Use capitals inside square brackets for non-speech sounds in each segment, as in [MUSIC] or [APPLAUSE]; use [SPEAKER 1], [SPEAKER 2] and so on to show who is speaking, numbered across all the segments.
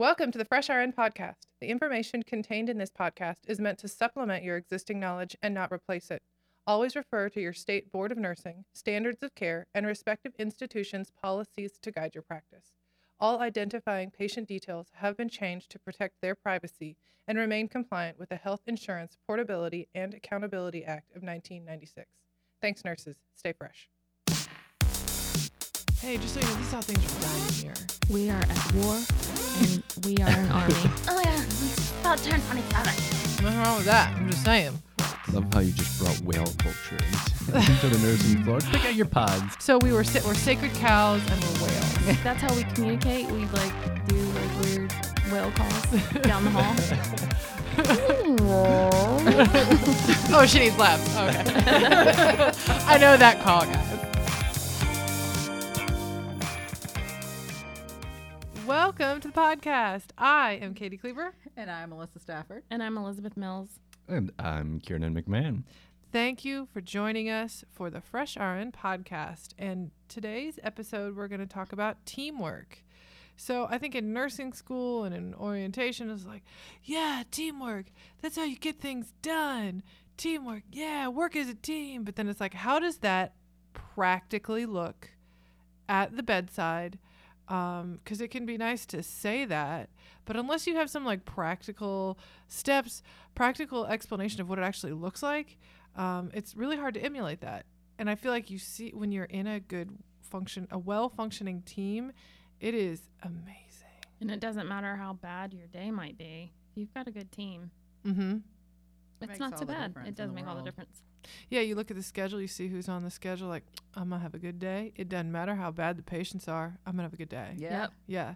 [SPEAKER 1] Welcome to the Fresh RN podcast. The information contained in this podcast is meant to supplement your existing knowledge and not replace it. Always refer to your state board of nursing, standards of care, and respective institutions' policies to guide your practice. All identifying patient details have been changed to protect their privacy and remain compliant with the Health Insurance Portability and Accountability Act of 1996. Thanks, nurses. Stay fresh. Hey, just so you know, this is how things are dying here.
[SPEAKER 2] We are at war and we are an army. [LAUGHS]
[SPEAKER 3] Oh yeah, it's about turn 27.
[SPEAKER 1] What's wrong with that? I'm just saying.
[SPEAKER 4] Love how you just brought whale culture into, [LAUGHS] into the nursing floor. Pick out your pods.
[SPEAKER 1] So we were sa- we're sacred cows and we're whales. [LAUGHS]
[SPEAKER 2] That's how we communicate. We like do like weird whale calls down the hall.
[SPEAKER 1] oh, she needs laughs. Okay. I know that call, guys. Welcome to the podcast. I am Kati Kleber.
[SPEAKER 5] And I'm Melissa Stafford.
[SPEAKER 2] And I'm Elizabeth Mills.
[SPEAKER 4] And I'm Kieran McMahon.
[SPEAKER 1] Thank you for joining us for the Fresh RN podcast. And today's episode, we're going to talk about teamwork. So I think in nursing school and in orientation, it's like, yeah, teamwork. That's how you get things done. Teamwork. Yeah, work as a team. But then it's like, how does that practically look at the bedside? Because it can be nice to say that, but unless you have some like practical steps, practical explanation of what it actually looks like, um, it's really hard to emulate that. And I feel like you see when you're in a good function, a well functioning team, it is amazing.
[SPEAKER 2] And it doesn't matter how bad your day might be. If you've got a good team,
[SPEAKER 1] Mm-hmm.
[SPEAKER 2] it's
[SPEAKER 5] makes
[SPEAKER 2] not
[SPEAKER 5] all
[SPEAKER 2] so bad. It does
[SPEAKER 5] the
[SPEAKER 2] make all the difference.
[SPEAKER 1] Yeah, you look at the schedule, you see who's on the schedule. Like, I'm gonna have a good day. It doesn't matter how bad the patients are. I'm gonna have a good day.
[SPEAKER 5] Yeah.
[SPEAKER 2] Yep.
[SPEAKER 1] Yeah.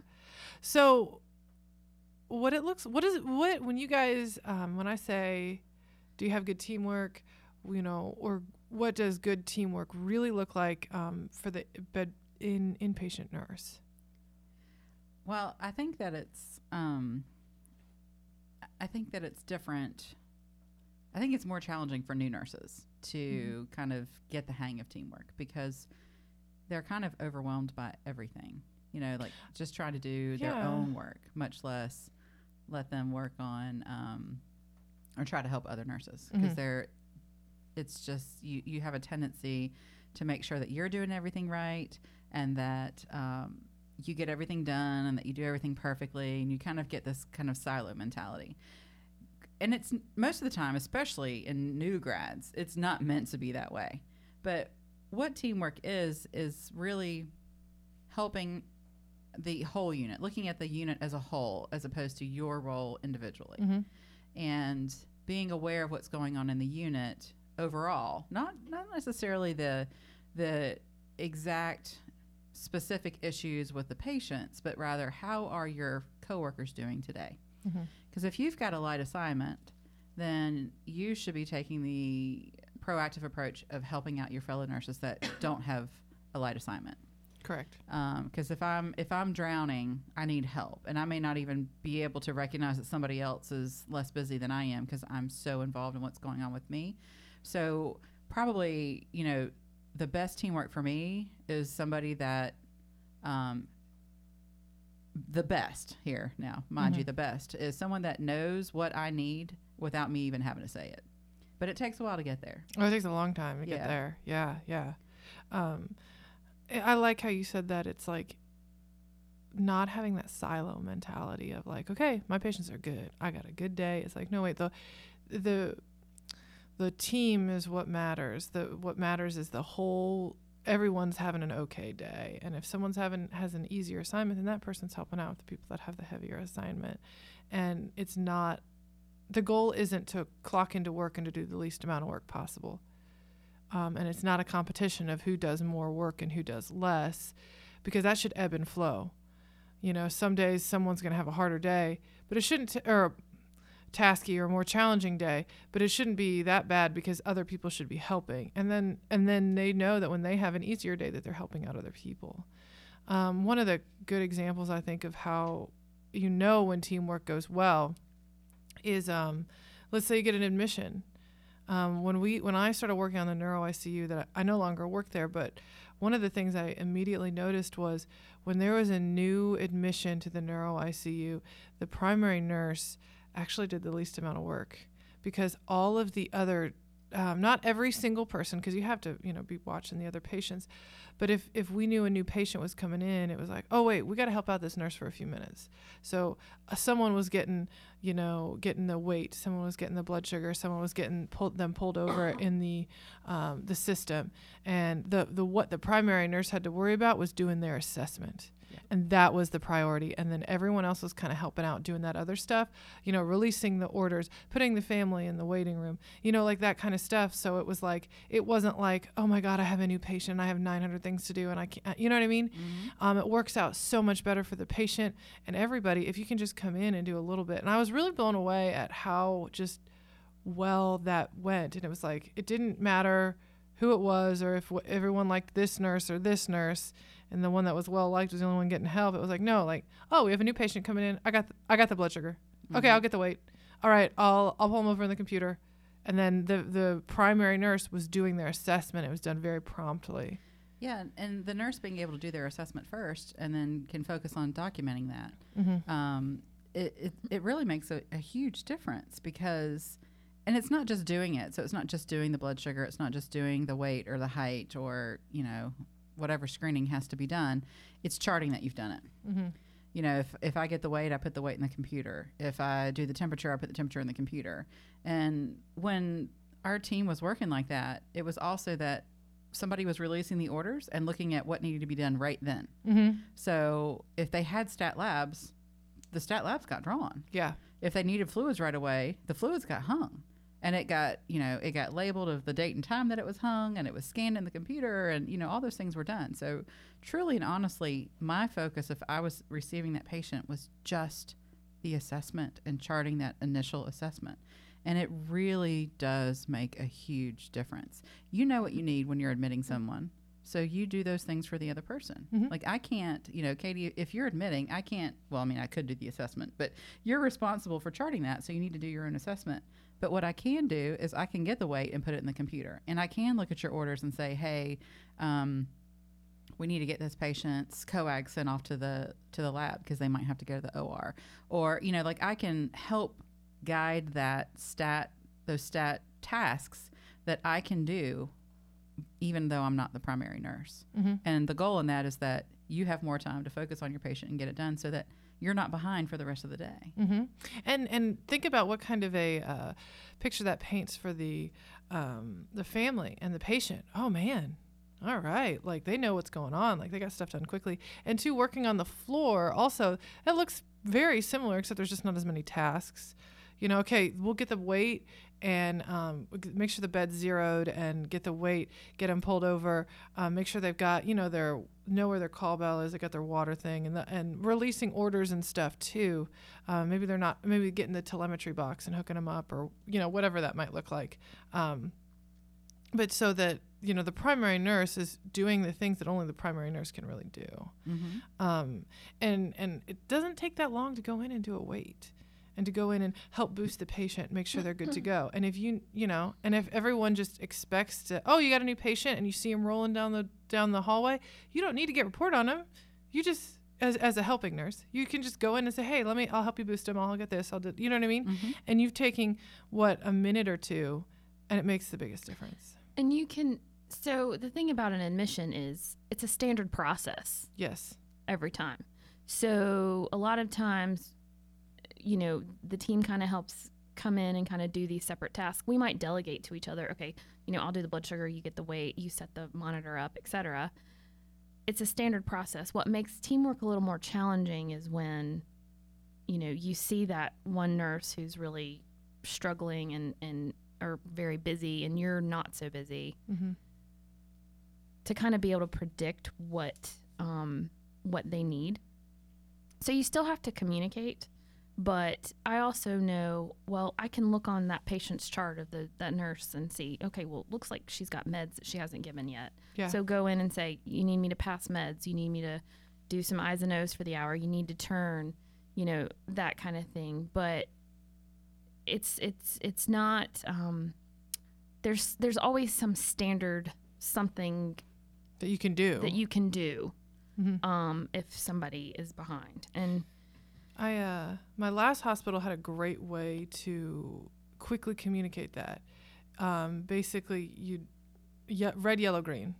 [SPEAKER 1] So what it looks what is it what when you guys um when I say do you have good teamwork, you know, or what does good teamwork really look like um for the bed in inpatient nurse?
[SPEAKER 5] Well, I think that it's um I think that it's different. I think it's more challenging for new nurses to kind of get the hang of teamwork because they're kind of overwhelmed by everything. You know, like just try to do their own work, much less let them work on um, or try to help other nurses because
[SPEAKER 1] Mhm.
[SPEAKER 5] they're. It's just you. You have a tendency to make sure that you're doing everything right and that um, you get everything done and that you do everything perfectly, and you kind of get this kind of silo mentality. And it's most of the time, especially in new grads, it's not meant to be that way. But what teamwork is is really helping the whole unit, looking at the unit as a whole, as opposed to your role individually,
[SPEAKER 1] Mm-hmm.
[SPEAKER 5] and being aware of what's going on in the unit overall. Not not necessarily the the exact specific issues with the patients, but rather how are your coworkers doing today? Because if you've got a light assignment, then you should be taking the proactive approach of helping out your fellow nurses that [COUGHS] don't have a light assignment
[SPEAKER 1] Correct.
[SPEAKER 5] because if I'm if I'm drowning, I need help, and I may not even be able to recognize that somebody else is less busy than I am because I'm so involved in what's going on with me. So probably you know the best teamwork for me is somebody that um, the best here now, mind you,
[SPEAKER 1] Mhm.
[SPEAKER 5] the best is someone that knows what I need without me even having to say it. But it takes a while to get there.
[SPEAKER 1] Oh, it takes a long time to get there. Yeah, yeah. Um, I I like how you said that. It's like not having that silo mentality of like, okay, my patients are good. I got a good day. It's like, no, wait, the the the team is what matters. The what matters is the whole. Everyone's having an okay day, and if someone's having has an easier assignment, then that person's helping out with the people that have the heavier assignment, and it's not. The goal isn't to clock into work and to do the least amount of work possible um, and it's not a competition of who does more work and who does less because that should ebb and flow you know some days someone's going to have a harder day but it shouldn't t- or tasky or more challenging day but it shouldn't be that bad because other people should be helping. And then and then they know that when they have an easier day that they're helping out other people. Um, one of the good examples i think of how you know when teamwork goes well is um, let's say you get an admission. Um, when we when I started working on the neuro ICU that I, I no longer work there, but one of the things I immediately noticed was when there was a new admission to the neuro ICU, the primary nurse actually did the least amount of work because all of the other um, not every single person because you have to you know be watching the other patients but if if we knew a new patient was coming in it was like oh wait we got to help out this nurse for a few minutes. So uh, someone was getting you know getting the weight someone was getting the blood sugar someone was getting pulled them pulled over [CLEARS THROAT] in the um, the system and the the what the primary nurse had to worry about was doing their assessment and that was the priority. And then everyone else was kind of helping out doing that other stuff you know releasing the orders putting the family in the waiting room you know like that kind of stuff. So it was like it wasn't like oh my god i have a new patient. I have 900 things to do and i can't you know what i mean? Um, it works out so much better for the patient and everybody if you can just come in and do a little bit. And i was really blown away at how just well that went. And it was like it didn't matter who it was or if w- everyone liked this nurse or this nurse and the one that was well liked was the only one getting help it was like no like oh we have a new patient coming in i got th- i got the blood sugar okay i'll get the weight all right i'll i'll pull them over in the computer and then the the primary nurse was doing their assessment it was done very promptly
[SPEAKER 5] Yeah, and- and the nurse being able to do their assessment first and then can focus on documenting that.
[SPEAKER 1] mm-hmm.
[SPEAKER 5] Um, it, it, it really makes a, a huge difference because, and it's not just doing it. So it's not just doing the blood sugar. It's not just doing the weight or the height or, you know, whatever screening has to be done. It's charting that you've done it.
[SPEAKER 1] Mm-hmm.
[SPEAKER 5] You know, if, if I get the weight, I put the weight in the computer. If I do the temperature, I put the temperature in the computer. And when our team was working like that, it was also that somebody was releasing the orders and looking at what needed to be done right then.
[SPEAKER 1] Mm-hmm.
[SPEAKER 5] So if they had stat labs, the stat labs got drawn.
[SPEAKER 1] yeah
[SPEAKER 5] If they needed fluids right away, the fluids got hung. And it got, you know, it got labeled of the date and time that it was hung and it was scanned in the computer and, you know, all those things were done. So truly and honestly, my focus if I was receiving that patient was just the assessment and charting that initial assessment. And it really does make a huge difference. You know what you need when you're admitting mm-hmm. someone. So you do those things for the other person.
[SPEAKER 1] Mhm.
[SPEAKER 5] Like I can't, you know, Katie, if you're admitting, I can't, well, I mean, I could do the assessment, but you're responsible for charting that. So you need to do your own assessment. But what I can do is I can get the weight and put it in the computer. And I can look at your orders and say, hey, um, we need to get this patient's coag sent off to the to the lab because they might have to go to the OR. Or, you know, like I can help guide that stat those stat tasks that I can do even though I'm not the primary nurse.
[SPEAKER 1] mm-hmm.
[SPEAKER 5] And the goal in that is that you have more time to focus on your patient and get it done so that you're not behind for the rest of the day.
[SPEAKER 1] Mm-hmm. And and think about what kind of a uh, picture that paints for the um, the family and the patient. Oh man, all right, like they know what's going on. Like they got stuff done quickly. And two, working on the floor also it looks very similar, except there's just not as many tasks. You know, okay, we'll get the weight and um, make sure the bed's zeroed and get the weight, get them pulled over, um, make sure they've got, you know, their know where their call bell is, they got their water thing, and the, and releasing orders and stuff too. Um, maybe they're not, maybe getting the telemetry box and hooking them up, or you know, whatever that might look like. Um, but so that you know, the primary nurse is doing the things that only the primary nurse can really do.
[SPEAKER 5] Mm-hmm.
[SPEAKER 1] Um, and and it doesn't take that long to go in and do a weight and to go in and help boost the patient make sure they're good to go. And if you you know and if everyone just expects to oh you got a new patient and you see him rolling down the down the hallway you don't need to get report on him. You just as, as a helping nurse you can just go in and say hey let me i'll help you boost him. I'll get this. I'll do you know what i mean?
[SPEAKER 5] Mm-hmm.
[SPEAKER 1] and you've taken what a minute or two and it makes the biggest difference.
[SPEAKER 2] And you can. So the thing about an admission is it's a standard process.
[SPEAKER 1] Yes.
[SPEAKER 2] Every time. So a lot of times, you know, the team kind of helps come in and kind of do these separate tasks. We might delegate to each other. Okay, you know, I'll do the blood sugar, you get the weight, you set the monitor up, etc. It's a standard process. What makes teamwork a little more challenging is when, you know, you see that one nurse who's really struggling and and or very busy, and you're not so busy
[SPEAKER 1] mm-hmm.
[SPEAKER 2] to kind of be able to predict what um, what they need. So you still have to communicate, but I also know well I can look on that patient's chart of the that nurse and see okay well it looks like she's got meds that she hasn't given yet.
[SPEAKER 1] yeah
[SPEAKER 2] So go in and say you need me to pass meds, you need me to do some I's and O's for the hour, you need to turn, you know that kind of thing. But it's it's it's not um, there's there's always some standard something
[SPEAKER 1] that you can do.
[SPEAKER 2] that you can do
[SPEAKER 1] Mhm.
[SPEAKER 2] um, if somebody is behind. And
[SPEAKER 1] I uh my last hospital had a great way to quickly communicate that. Um, basically, you ye- red, yellow, green.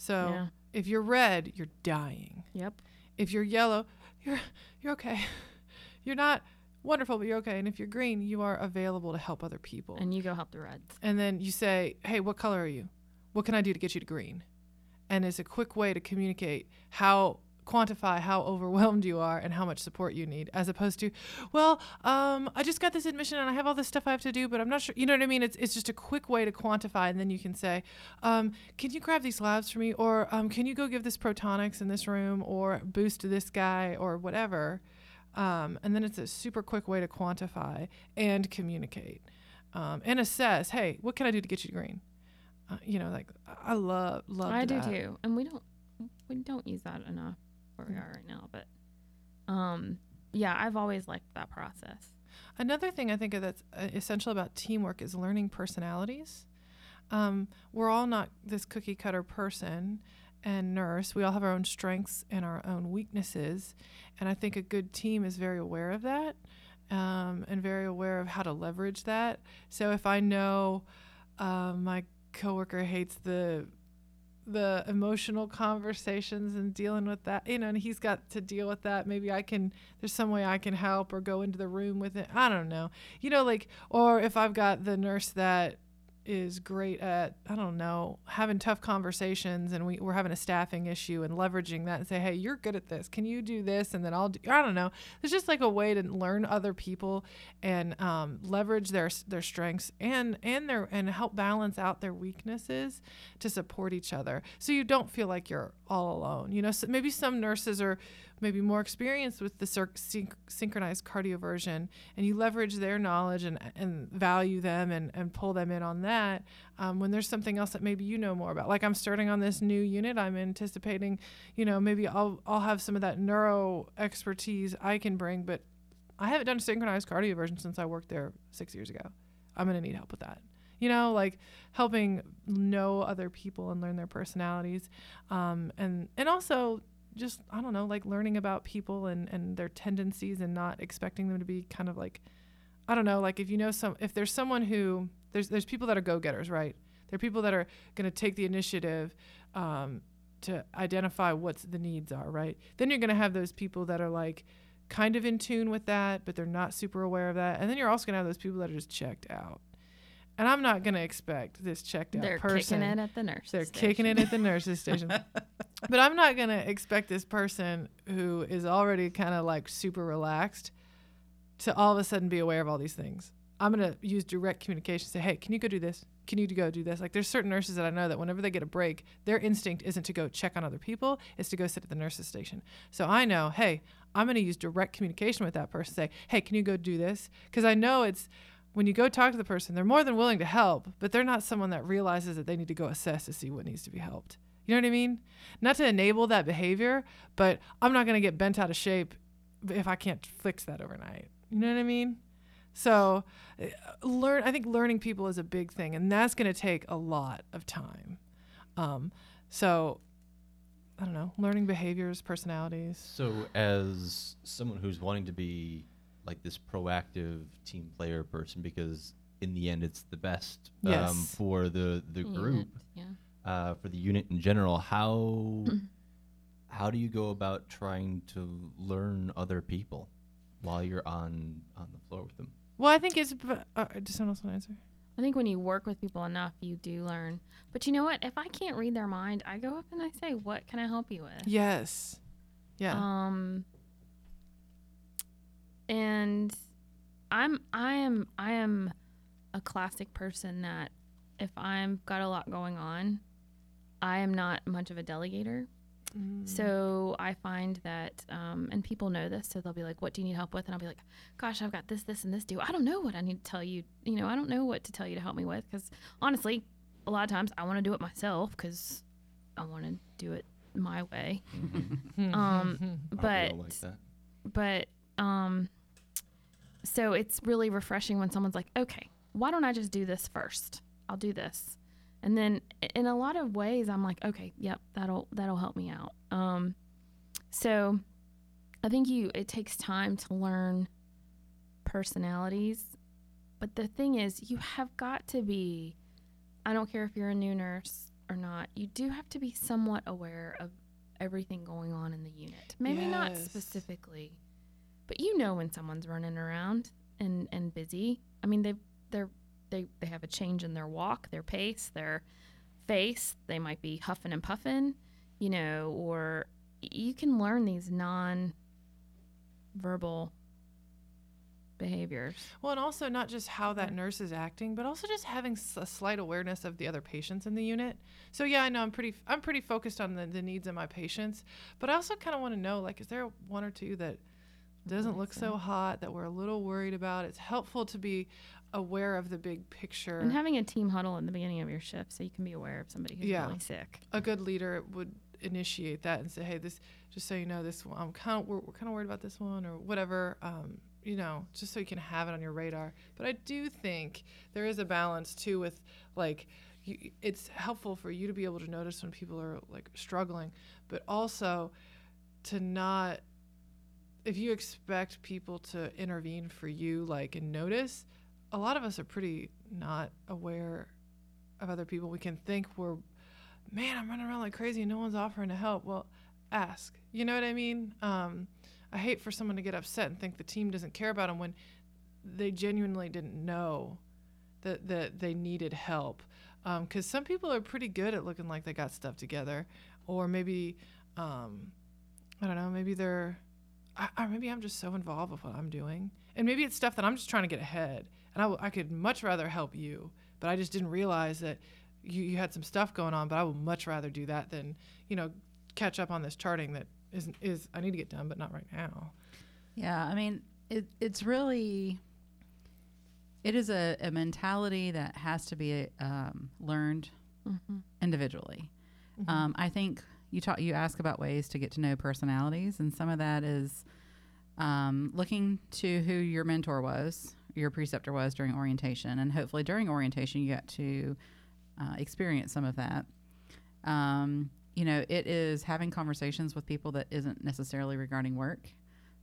[SPEAKER 1] So
[SPEAKER 2] yeah,
[SPEAKER 1] if you're red, you're dying.
[SPEAKER 2] yep,
[SPEAKER 1] If you're yellow, you're you're okay. [LAUGHS] You're not wonderful, but you're okay. And if you're green, you are available to help other people.
[SPEAKER 2] and you go help the reds.
[SPEAKER 1] and then you say, "Hey, what color are you? What can I do to get you to green?" And it's a quick way to communicate how quantify how overwhelmed you are and how much support you need, as opposed to, "Well, um, I just got this admission and I have all this stuff I have to do, but I'm not sure." You know what I mean? It's it's just a quick way to quantify, and then you can say, um, "Can you grab these labs for me?" Or um, "Can you go give this Protonix in this room?" Or boost this guy or whatever. Um, and then it's a super quick way to quantify and communicate um, and assess. Hey, what can I do to get you green? Uh, you know, like I love love.
[SPEAKER 2] I do
[SPEAKER 1] that.
[SPEAKER 2] too, and we don't we don't use that enough where we are right now. But um, yeah, I've always liked that process.
[SPEAKER 1] Another thing I think that's uh, essential about teamwork is learning personalities. Um, we're all not this cookie cutter person and nurse. We all have our own strengths and our own weaknesses. And I think a good team is very aware of that um, and very aware of how to leverage that. So if I know uh, my coworker hates the the emotional conversations and dealing with that, you know, and he's got to deal with that. Maybe I can, there's some way I can help or go into the room with it. I don't know. You know, like, or if I've got the nurse that is great at, I don't know, having tough conversations and we, we're having a staffing issue and leveraging that and say, hey, you're good at this. Can you do this? And then I'll do, I don't know. It's just like a way to learn other people and um, leverage their their strengths and and their and help balance out their weaknesses to support each other so you don't feel like you're all alone you know so maybe some nurses are maybe more experienced with the synch- synchronized cardioversion and you leverage their knowledge and, and value them and, and pull them in on that um, when there's something else that maybe you know more about. Like i'm starting on this new unit. I'm anticipating you know maybe i'll, I'll have some of that neuro expertise i can bring but i haven't done synchronized cardioversion since i worked there six years ago. I'm going to need help with that. You know like helping know other people and learn their personalities um, and and also just i don't know like learning about people and and their tendencies and not expecting them to be kind of like i don't know like if you know some if there's someone who there's there's people that are go-getters right? There are people that are going to take the initiative um, to identify what's the needs are right? Then you're going to have those people that are like kind of in tune with that but they're not super aware of that. And then you're also going to have those people that are just checked out and i'm not going to expect this checked out
[SPEAKER 2] They're
[SPEAKER 1] person
[SPEAKER 2] kicking it at the nurse.
[SPEAKER 1] they're kicking it at the nurses station. [LAUGHS] but I'm not going to expect this person who is already kind of like super relaxed to all of a sudden be aware of all these things. I'm going to use direct communication. Say, hey, can you go do this? Can you go do this? Like, there's certain nurses that I know that whenever they get a break, their instinct isn't to go check on other people, it's to go sit at the nurses station. So I know, hey, I'm going to use direct communication with that person. Say, hey, can you go do this? Because I know it's when you go talk to the person, they're more than willing to help, but they're not someone that realizes that they need to go assess to see what needs to be helped. You know what I mean? Not to enable that behavior, but I'm not going to get bent out of shape if I can't fix that overnight. You know what I mean? So, uh, learn. I think learning people is a big thing, and that's going to take a lot of time. Um, so, I don't know, learning behaviors, personalities.
[SPEAKER 6] So, as someone who's wanting to be like this proactive team player person, because in the end, it's the best um,
[SPEAKER 1] Yes.
[SPEAKER 6] for the the
[SPEAKER 2] Unit,
[SPEAKER 6] group,
[SPEAKER 2] Yeah.
[SPEAKER 6] uh, for the unit in general. How how do you go about trying to learn other people while you're on on the floor with them?
[SPEAKER 1] Well, I think it's. b- Uh, does someone else want to answer?
[SPEAKER 2] I think when you work with people enough, you do learn. But you know what? If I can't read their mind, I go up and I say, "What can I help you with?"
[SPEAKER 1] Yes. Yeah.
[SPEAKER 2] Um. And I'm I am I am a classic person that if I'm got a lot going on, I am not much of a delegator.
[SPEAKER 1] Mm.
[SPEAKER 2] So I find that, um, and people know this, so they'll be like, "What do you need help with?" And I'll be like, "Gosh, I've got this, this, and this due. I don't know what I need to tell you. You know, I don't know what to tell you to help me with because honestly, a lot of times I want to do it myself because I want to do it my way. [LAUGHS] um,
[SPEAKER 6] Aren't [LAUGHS] we
[SPEAKER 2] but
[SPEAKER 6] like that?
[SPEAKER 2] but um, so it's really refreshing when someone's like, "Okay, why don't I just do this first? I'll do this." And then in a lot of ways, I'm like, okay, yep, that'll that'll help me out. Um, so I think you it takes time to learn personalities, but the thing is, you have got to be. I don't care if you're a new nurse or not. You do have to be somewhat aware of everything going on in the unit. Maybe not specifically, but you know when someone's running around and and busy. I mean, they they're they they have a change in their walk, their pace, their face. They might be huffing and puffing, you know, or you can learn these non-verbal behaviors.
[SPEAKER 1] Well, and also not just how that nurse is acting, but also just having a slight awareness of the other patients in the unit. So yeah, I know I'm pretty I'm pretty focused on the, the needs of my patients, but I also kind of want to know like, is there one or two that doesn't look so hot that we're a little worried about? It's helpful to be aware of the big picture.
[SPEAKER 2] And having a team huddle in the beginning of your shift so you can be aware of somebody who's
[SPEAKER 1] Yeah.
[SPEAKER 2] really sick.
[SPEAKER 1] a good leader would initiate that and say, "Hey, this just so you know, this one, I'm kind of we're, we're kind of worried about this one or whatever." Um, you know, just so you can have it on your radar. But I do think there is a balance too with like you, it's helpful for you to be able to notice when people are like struggling, but also to not if you expect people to intervene for you like and notice a lot of us are pretty not aware of other people. We can think we're man i'm running around like crazy and no one's offering to help. Well ask. You know what i mean? Um, i hate for someone to get upset and think the team doesn't care about them when they genuinely didn't know that, that they needed help. Because some people are pretty good at looking like they got stuff together or maybe um, i don't know maybe they're I, or maybe i'm just so involved with what i'm doing and maybe it's stuff that i'm just trying to get ahead and I, w- I could much rather help you but i just didn't realize that you, you had some stuff going on but i would much rather do that than you know catch up on this charting that isn't is i need to get done but not right now
[SPEAKER 5] Yeah, I mean, it, it's really, it is a, a mentality that has to be um, learned
[SPEAKER 2] Mm-hmm.
[SPEAKER 5] individually. Um, I think you talk, you ask about ways to get to know personalities, and some of that is um, looking to who your mentor was, your preceptor was during orientation, and hopefully during orientation you got to uh, experience some of that. Um, you know, it is having conversations with people that isn't necessarily regarding work.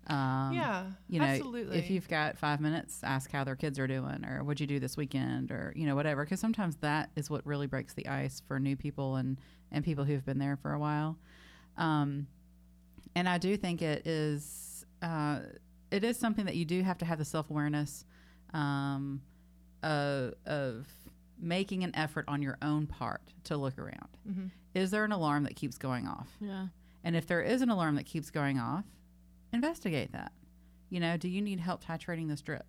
[SPEAKER 5] Um,
[SPEAKER 1] yeah
[SPEAKER 5] you know,
[SPEAKER 1] absolutely
[SPEAKER 5] if you've got five minutes, ask how their kids are doing, or what'd you do this weekend, or you know, whatever. Because sometimes that is what really breaks the ice for new people and and people who've been there for a while. Um, and I do think it is uh, it is something that you do have to have the self awareness um, of, of making an effort on your own part to look around.
[SPEAKER 1] Mhm.
[SPEAKER 5] Is there an alarm that keeps going off?
[SPEAKER 2] Yeah.
[SPEAKER 5] And if there is an alarm that keeps going off, investigate that. You know, do you need help titrating the strip?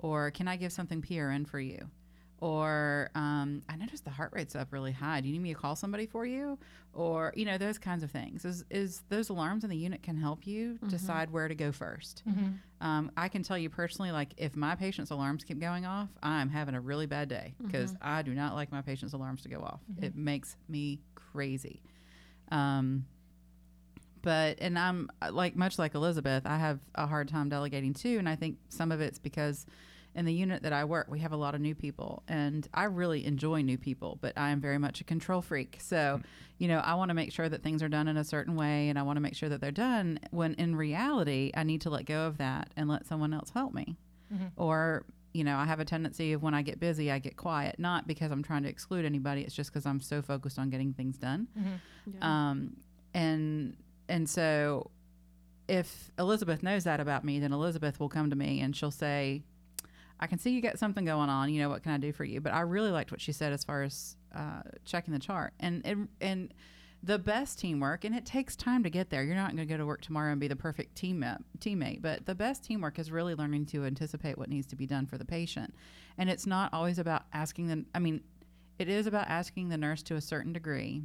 [SPEAKER 5] Or can I give something PRN for you? Or um, I noticed the heart rate's up really high. Do you need me to call somebody for you? Or, you know, those kinds of things. Is, is those alarms in the unit can help you decide where to go 1st Um, I can tell you personally, like if my patient's alarms keep going off, I'm having a really bad day because I do not like my patient's alarms to go off. It makes me crazy. Um, but and I'm uh, like much like Elizabeth, I have a hard time delegating too, and I think some of it's because in the unit that I work, we have a lot of new people, and I really enjoy new people, but I am very much a control freak. So, you know, I want to make sure that things are done in a certain way, and I want to make sure that they're done. When in reality, I need to let go of that and let someone else help me, or you know, I have a tendency of when I get busy, I get quiet, not because I'm trying to exclude anybody. It's just because I'm so focused on getting things done. Um, and and so if Elizabeth knows that about me, then Elizabeth will come to me and she'll say, I can see you got something going on. You know, what can I do for you? But I really liked what she said as far as uh, checking the chart. And, and, and the best teamwork, and it takes time to get there. You're not going to go to work tomorrow and be the perfect team teammate, but the best teamwork is really learning to anticipate what needs to be done for the patient. And it's not always about asking them, I mean, it is about asking the nurse to a certain degree,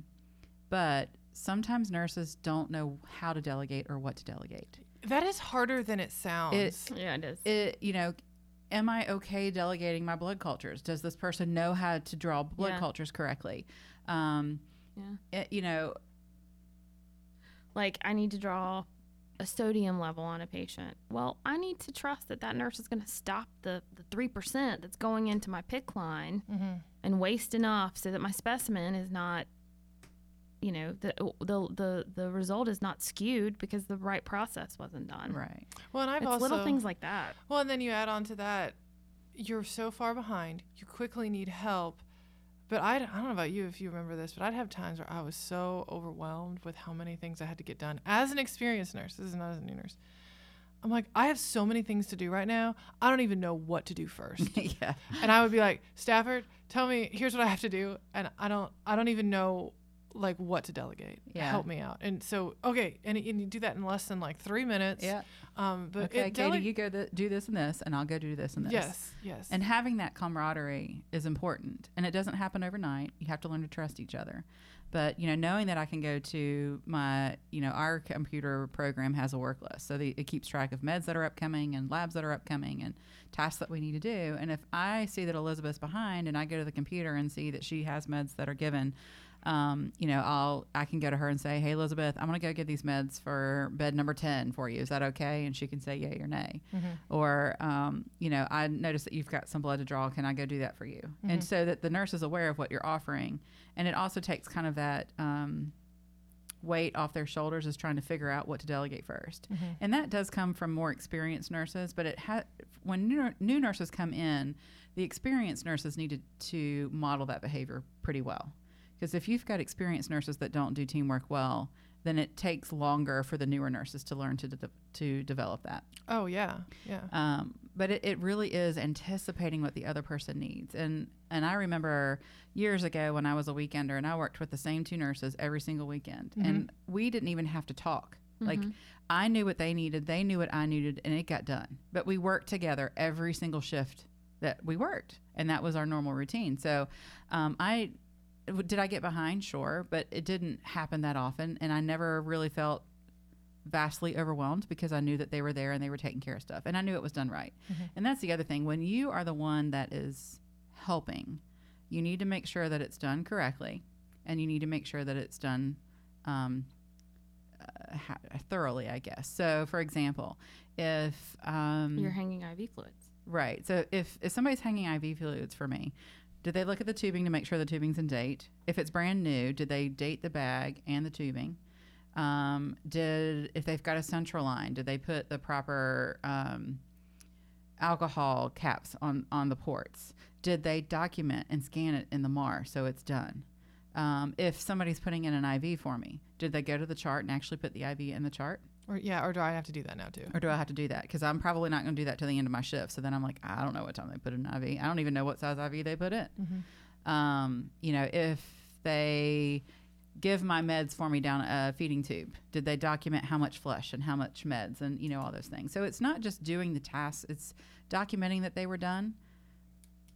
[SPEAKER 5] but sometimes nurses don't know how to delegate or what to delegate.
[SPEAKER 1] that is harder than it sounds
[SPEAKER 2] Yeah, it is.
[SPEAKER 5] It, you know, am I okay delegating my blood cultures? Does this person know how to draw blood
[SPEAKER 2] Yeah.
[SPEAKER 5] cultures correctly? Um,
[SPEAKER 2] Yeah.
[SPEAKER 5] it- you know,
[SPEAKER 2] like I need to draw a sodium level on a patient. Well, I need to trust that that nurse is going to stop the the three percent that's going into my PICC line and waste enough so that my specimen is not you know the oh, the the, the result is not skewed because the right process wasn't done
[SPEAKER 5] Right.
[SPEAKER 1] Well, and I've
[SPEAKER 2] it's
[SPEAKER 1] also
[SPEAKER 2] little things like that
[SPEAKER 1] Well, and then you add on to that, you're so far behind. You quickly need help. But I, I don't know about you if you remember this, but I'd have times where I was so overwhelmed with how many things I had to get done as an experienced nurse. This is not as a new nurse. I'm like, I have so many things to do right now. I don't even know what to do first. [LAUGHS]
[SPEAKER 5] yeah.
[SPEAKER 1] and I would be like, Stafford, tell me, here's what I have to do, and I don't, I don't even know like what to delegate.
[SPEAKER 5] Yeah.
[SPEAKER 1] Help me out. And so, okay, and, and you do that in less than like three minutes.
[SPEAKER 5] Yeah.
[SPEAKER 1] Um, but
[SPEAKER 5] Okay,
[SPEAKER 1] it
[SPEAKER 5] Katie, you go th- do this and this, and I'll go do this and this.
[SPEAKER 1] Yes. Yes.
[SPEAKER 5] And having that camaraderie is important. And it doesn't happen overnight. You have to learn to trust each other. But, you know, knowing that I can go to my, you know, our computer program has a work list. So the, it keeps track of meds that are upcoming and labs that are upcoming and tasks that we need to do. And if I see that Elizabeth's behind and I go to the computer and see that she has meds that are given, um, you know, I'll I can go to her and say, "Hey, Elizabeth, I'm gonna go get these meds for bed number ten for you. Is that okay?" And she can say yay or nay. Or, um, you know, I noticed that you've got some blood to draw. Can I go do that for you? And so that the nurse is aware of what you're offering, and it also takes kind of that. Um, weight off their shoulders is trying to figure out what to delegate 1st and that does come from more experienced nurses but it ha- when new, new nurses come in the experienced nurses needed to model that behavior pretty well because if you've got experienced nurses that don't do teamwork well then it takes longer for the newer nurses to learn to de- to develop that
[SPEAKER 1] oh yeah. Yeah.
[SPEAKER 5] um, but it, it really is anticipating what the other person needs. And and I remember years ago when I was a weekender and I worked with the same two nurses every single weekend, and we didn't even have to talk. Like I knew what they needed, they knew what I needed, and it got done. But we worked together every single shift that we worked, and that was our normal routine. So um, I did I get behind, sure, but it didn't happen that often, and I never really felt vastly overwhelmed because I knew that they were there and they were taking care of stuff and I knew it was done right. And that's the other thing. When you are the one that is helping, you need to make sure that it's done correctly and you need to make sure that it's done um, uh, ha- thoroughly, I guess. So, for example, if um,
[SPEAKER 2] you're hanging iv fluids
[SPEAKER 5] Right. So if, if somebody's hanging IV fluids for me, do they look at the tubing to make sure the tubing's in date? If it's brand new, did they date the bag and the tubing? Um, did if they've got a central line, did they put the proper um, alcohol caps on on the ports? Did they document and scan it in the MAR so it's done? Um, if somebody's putting in an IV for me, did they go to the chart and actually put the IV in the chart?
[SPEAKER 1] Or yeah. Or do I have to do that now too?
[SPEAKER 5] Or do I have to do that? Because I'm probably not going to do that till the end of my shift. So then I'm like, I don't know what time they put in an IV. I don't even know what size IV they put in. Um, you know, if they give my meds for me down a feeding tube, did they document how much flush and how much meds and, you know, all those things. So it's not just doing the tasks, it's documenting that they were done.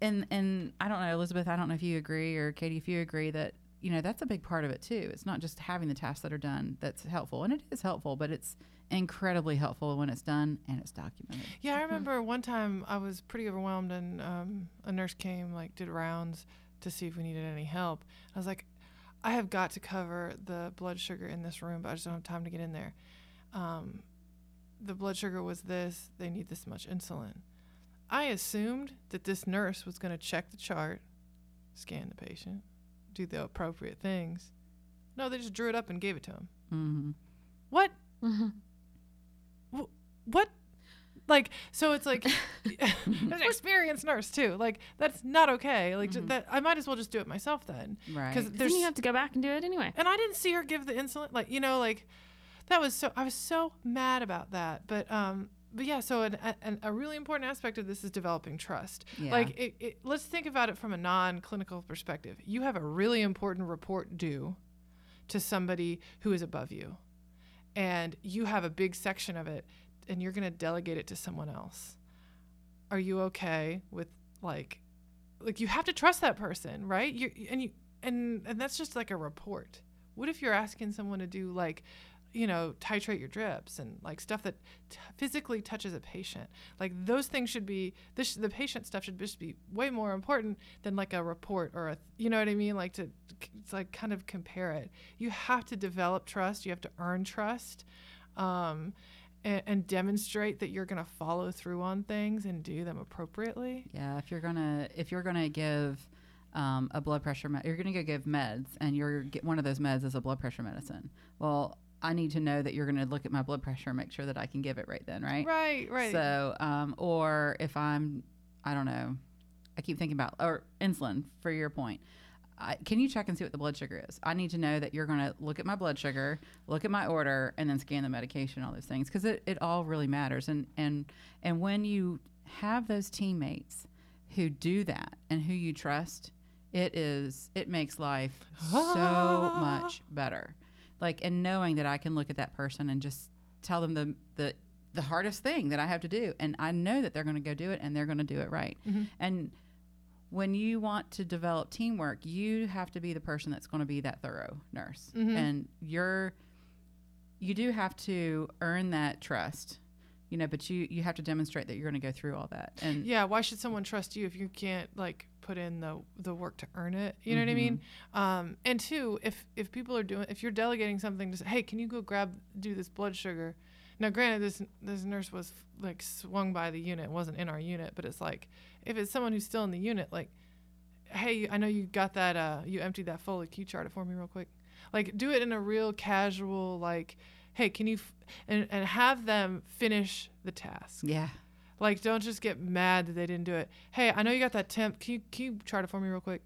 [SPEAKER 5] And, and I don't know, Elizabeth, I don't know if you agree or Katie, if you agree that, you know, that's a big part of it too. It's not just having the tasks that are done that's helpful. And it is helpful, but it's incredibly helpful when it's done and it's documented.
[SPEAKER 1] Yeah, I remember one time I was pretty overwhelmed, and um, a nurse came, like, did rounds to see if we needed any help. I was like, I have got to cover the blood sugar in this room, but I just don't have time to get in there. Um, the blood sugar was this, they need this much insulin. I assumed that this nurse was going to check the chart, scan the patient, do the appropriate things. No, they just drew it up and gave it to him.
[SPEAKER 5] Mm-hmm.
[SPEAKER 1] What?
[SPEAKER 2] Mhm.
[SPEAKER 1] What? Like, so it's like, [LAUGHS] [LAUGHS] as an experienced nurse too. Like, that's not okay. Like, ju- that I might as well just do it myself then.
[SPEAKER 5] Right.
[SPEAKER 1] Because
[SPEAKER 2] then
[SPEAKER 1] there's,
[SPEAKER 2] you have to go back and do it anyway
[SPEAKER 1] and I didn't see her give the insulin. Like, you know, like, that was so. I was so mad about that. But um, but yeah. So an, an, a really important aspect of this is developing trust.
[SPEAKER 5] Yeah.
[SPEAKER 1] Like, it, it, let's think about it from a non-clinical perspective. You have a really important report due to somebody who is above you, and you have a big section of it, and you're going to delegate it to someone else. Are you okay with like, like you have to trust that person, right? You and you and and that's just like a report. What if you're asking someone to do like, you know, titrate your drips and like stuff that t- physically touches a patient? Like those things should be this the patient stuff should just be way more important than like a report or a you know what I mean? Like to it's like kind of compare it. You have to develop trust. You have to earn trust. Um, and, and demonstrate that you're going to follow through on things and do them appropriately.
[SPEAKER 5] Yeah, if you're gonna if you're gonna give um, a blood pressure. Me- you're going to go give meds, and you're one of those meds is a blood pressure medicine. Well, I need to know that you're going to look at my blood pressure and make sure that I can give it right then, right?
[SPEAKER 1] Right, right.
[SPEAKER 5] So, um, or if I'm, I don't know, I keep thinking about or insulin for your point. I, can you check and see what the blood sugar is? I need to know that you're going to look at my blood sugar, look at my order, and then scan the medication, all those things, because it, it all really matters. And and and when you have those teammates who do that and who you trust, it is it makes life so [GASPS] much better. Like and knowing that I can look at that person and just tell them the the the hardest thing that I have to do, and I know that they're going to go do it, and they're going to do it right. Mm-hmm. And when you want to develop teamwork, you have to be the person that's going to be that thorough nurse, mm-hmm. and you're you do have to earn that trust, you know. But you you have to demonstrate that you're going to go through all that, and
[SPEAKER 1] yeah, why should someone trust you if you can't like put in the the work to earn it? You know what I mean? Um, and two, if if people are doing, if you're delegating something to say, hey, can you go grab do this blood sugar? Now, granted, this this nurse was like swung by the unit, wasn't in our unit, but it's like if it's someone who's still in the unit, like, hey, I know you got that, uh, you emptied that Foley Q chart it for me real quick. Like, do it in a real casual, like, hey, can you, f-, and and have them finish the task.
[SPEAKER 5] yeah,
[SPEAKER 1] Like, don't just get mad that they didn't do it. Hey, I know you got that temp. Can you can you chart it for me real quick?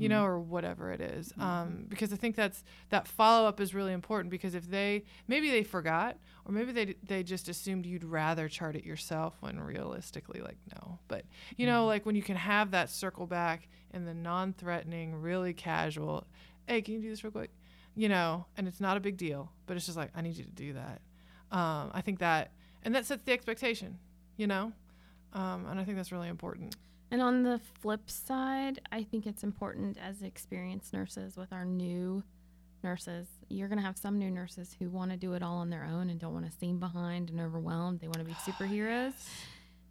[SPEAKER 1] You know, or whatever it is. Um, because I think that's that follow up is really important. Because if they maybe they forgot, or maybe they they just assumed you'd rather chart it yourself, when realistically, like no. But you know, like when you can have that circle back in the non-threatening, really casual. Hey, can you do this real quick? You know, and it's not a big deal, but it's just like I need you to do that. Um, I think that, and that sets the expectation. You know, um, and I think that's really important.
[SPEAKER 2] And on the flip side, I think it's important as experienced nurses with our new nurses. You're going to have some new nurses who want to do it all on their own and don't want to seem behind and overwhelmed. They want to be [SIGHS] superheroes.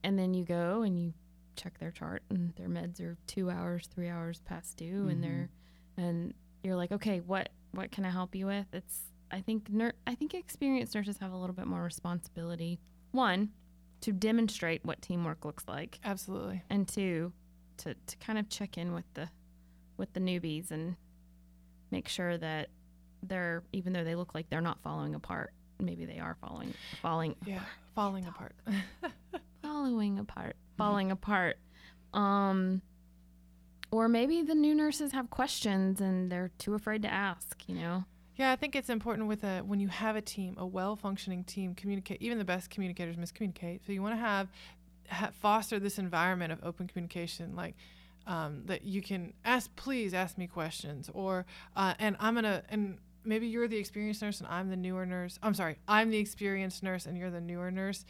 [SPEAKER 2] And then you go and you check their chart and their meds are 2 hours, 3 hours past due and they're and you're like, "Okay, what what can I help you with?" It's I think ner- I think experienced nurses have a little bit more responsibility. One, to demonstrate what teamwork looks like.
[SPEAKER 1] Absolutely.
[SPEAKER 2] and two to, to kind of check in with the with the newbies and make sure that they're even though they look like they're not falling apart maybe they are falling falling
[SPEAKER 1] Yeah, falling apart. [LAUGHS]
[SPEAKER 2] following apart. Falling apart. Um or maybe the new nurses have questions and they're too afraid to ask you know
[SPEAKER 1] Yeah, I think it's important with a when you have a team, a well-functioning team, communicate. Even the best communicators miscommunicate. So you want to have, ha- foster this environment of open communication, like um, that you can ask. Please ask me questions, or uh, and I'm gonna and maybe you're the experienced nurse and I'm the newer nurse. I'm sorry, I'm the experienced nurse and you're the newer nurse.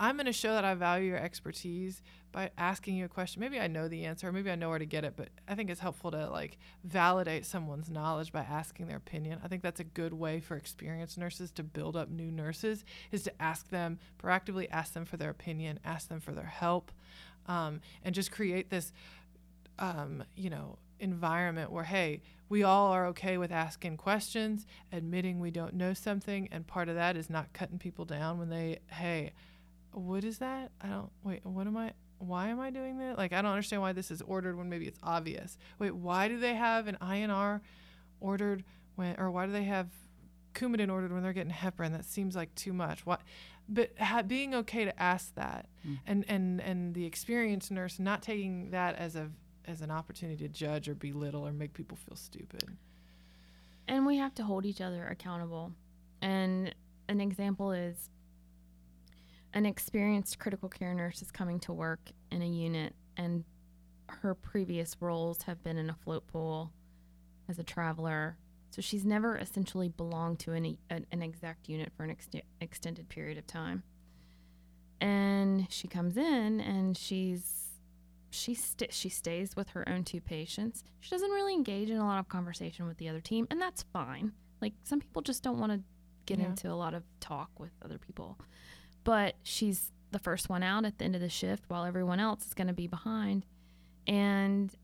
[SPEAKER 1] I'm going to show that I value your expertise by asking you a question. Maybe I know the answer, maybe I know where to get it, but I think it's helpful to like validate someone's knowledge by asking their opinion. I think that's a good way for experienced nurses to build up new nurses is to ask them proactively, ask them for their opinion, ask them for their help, um, and just create this, um, you know, environment where hey, we all are okay with asking questions, admitting we don't know something, and part of that is not cutting people down when they hey what is that? I don't wait. What am I? Why am I doing that? Like I don't understand why this is ordered when maybe it's obvious. Wait, why do they have an INR ordered when, or why do they have Coumadin ordered when they're getting heparin? That seems like too much. What? But ha- being okay to ask that, mm. and and and the experienced nurse not taking that as a as an opportunity to judge or belittle or make people feel stupid.
[SPEAKER 2] and we have to hold each other accountable and an example is an experienced critical care nurse is coming to work in a unit and her previous roles have been in a float pool as a traveler so she's never essentially belonged to any an, an exact unit for an ex- extended period of time and she comes in and she's she st- she stays with her own two patients. She doesn't really engage in a lot of conversation with the other team, and that's fine. Like some people just don't want to get
[SPEAKER 1] Yeah.
[SPEAKER 2] into a lot of talk with other people. But she's the first one out at the end of the shift while everyone else is going to be behind. And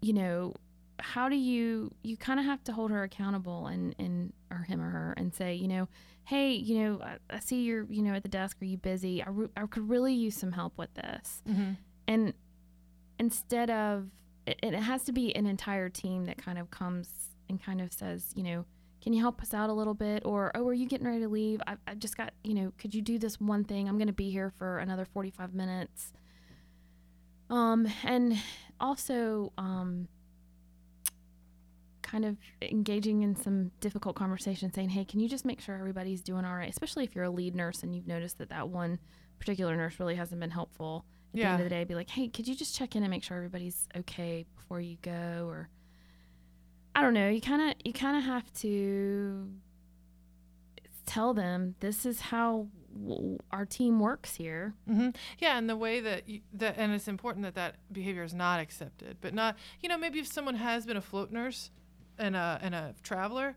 [SPEAKER 2] you know, how do you you kind of have to hold her accountable and and or him or her and say, you know, hey, you know, I, I see you're, you know, at the desk. Are you busy? I, re- I could really use some help with this mm-hmm. and instead of it, it has to be an entire team that kind of comes and kind of says, you know, can you help us out a little bit? Or, oh, are you getting ready to leave? I, I just got, you know, could you do this one thing? I'm going to be here for another 45 minutes. Um, and also, um, kind of engaging in some difficult conversation saying hey can you just make sure everybody's doing all right especially if you're a lead nurse and you've noticed that that one particular nurse really hasn't been helpful at the end of the day be like hey could you just check in and make sure everybody's okay before you go or i don't know you kind of you kind of have to tell them this is how w- our team works here
[SPEAKER 1] hmm Yeah, and the way that you, that and it's important that that behavior is not accepted, but not you know maybe if someone has been a float nurse and a and a traveler,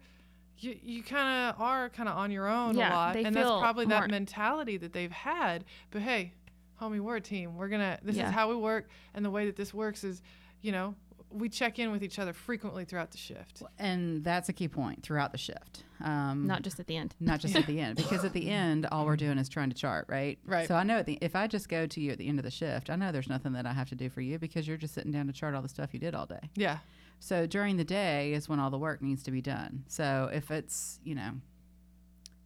[SPEAKER 1] you you kind of are kind of on your own
[SPEAKER 2] Yeah,
[SPEAKER 1] a lot,
[SPEAKER 2] they
[SPEAKER 1] and that's probably
[SPEAKER 2] more-
[SPEAKER 1] that mentality that they've had. But hey, homie, we're a team. We're gonna this
[SPEAKER 2] Yeah.
[SPEAKER 1] is how we work, and the way that this works is, you know, we check in with each other frequently throughout the shift.
[SPEAKER 5] And that's a key point throughout the shift. Um,
[SPEAKER 2] not just at the end
[SPEAKER 5] not just at the end [LAUGHS] because at the end all we're doing is trying to chart right
[SPEAKER 1] Right.
[SPEAKER 5] so i know at the, if i just go to you at the end of the shift i know there's nothing that i have to do for you because you're just sitting down to chart all the stuff you did all day
[SPEAKER 1] Yeah,
[SPEAKER 5] so during the day is when all the work needs to be done so if it's you know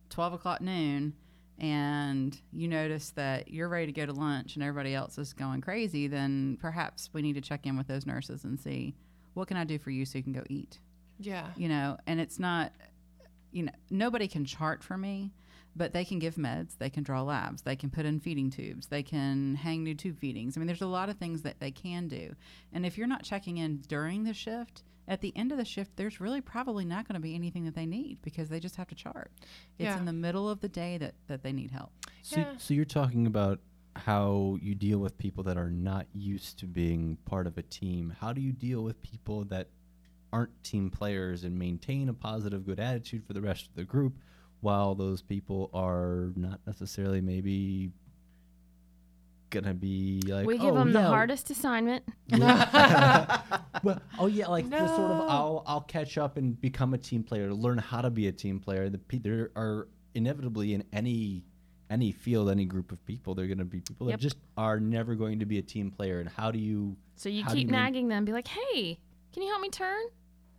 [SPEAKER 5] 12 o'clock noon and you notice that you're ready to go to lunch and everybody else is going crazy then perhaps we need to check in with those nurses and see what can i do for you so you can go eat?
[SPEAKER 1] Yeah,
[SPEAKER 5] you know and it's not you know nobody can chart for me but they can give meds they can draw labs they can put in feeding tubes they can hang new tube feedings. I mean there's a lot of things that they can do. And if you're not checking in during the shift at the end of the shift there's really probably not going to be anything that they need because they just have to chart it's
[SPEAKER 1] Yeah.
[SPEAKER 5] in the middle of the day that, that they need help
[SPEAKER 6] So,
[SPEAKER 1] Yeah.
[SPEAKER 6] so you're talking about how you deal with people that are not used to being part of a team. How do you deal with people that aren't team players and maintain a positive, good attitude for the rest of the group, while those people are not necessarily maybe gonna be like
[SPEAKER 2] we give
[SPEAKER 6] oh,
[SPEAKER 2] them the hardest assignment [LAUGHS] [LAUGHS]
[SPEAKER 6] well, oh yeah, like the sort of I'll I'll catch up and become a team player, learn how to be a team player. The there are inevitably in any any field, any group of people, they're going to be people
[SPEAKER 2] Yep.
[SPEAKER 6] that just are never going to be a team player. And how do you?
[SPEAKER 2] So you keep
[SPEAKER 6] you main-
[SPEAKER 2] nagging them, be like, "Hey, can you help me turn?"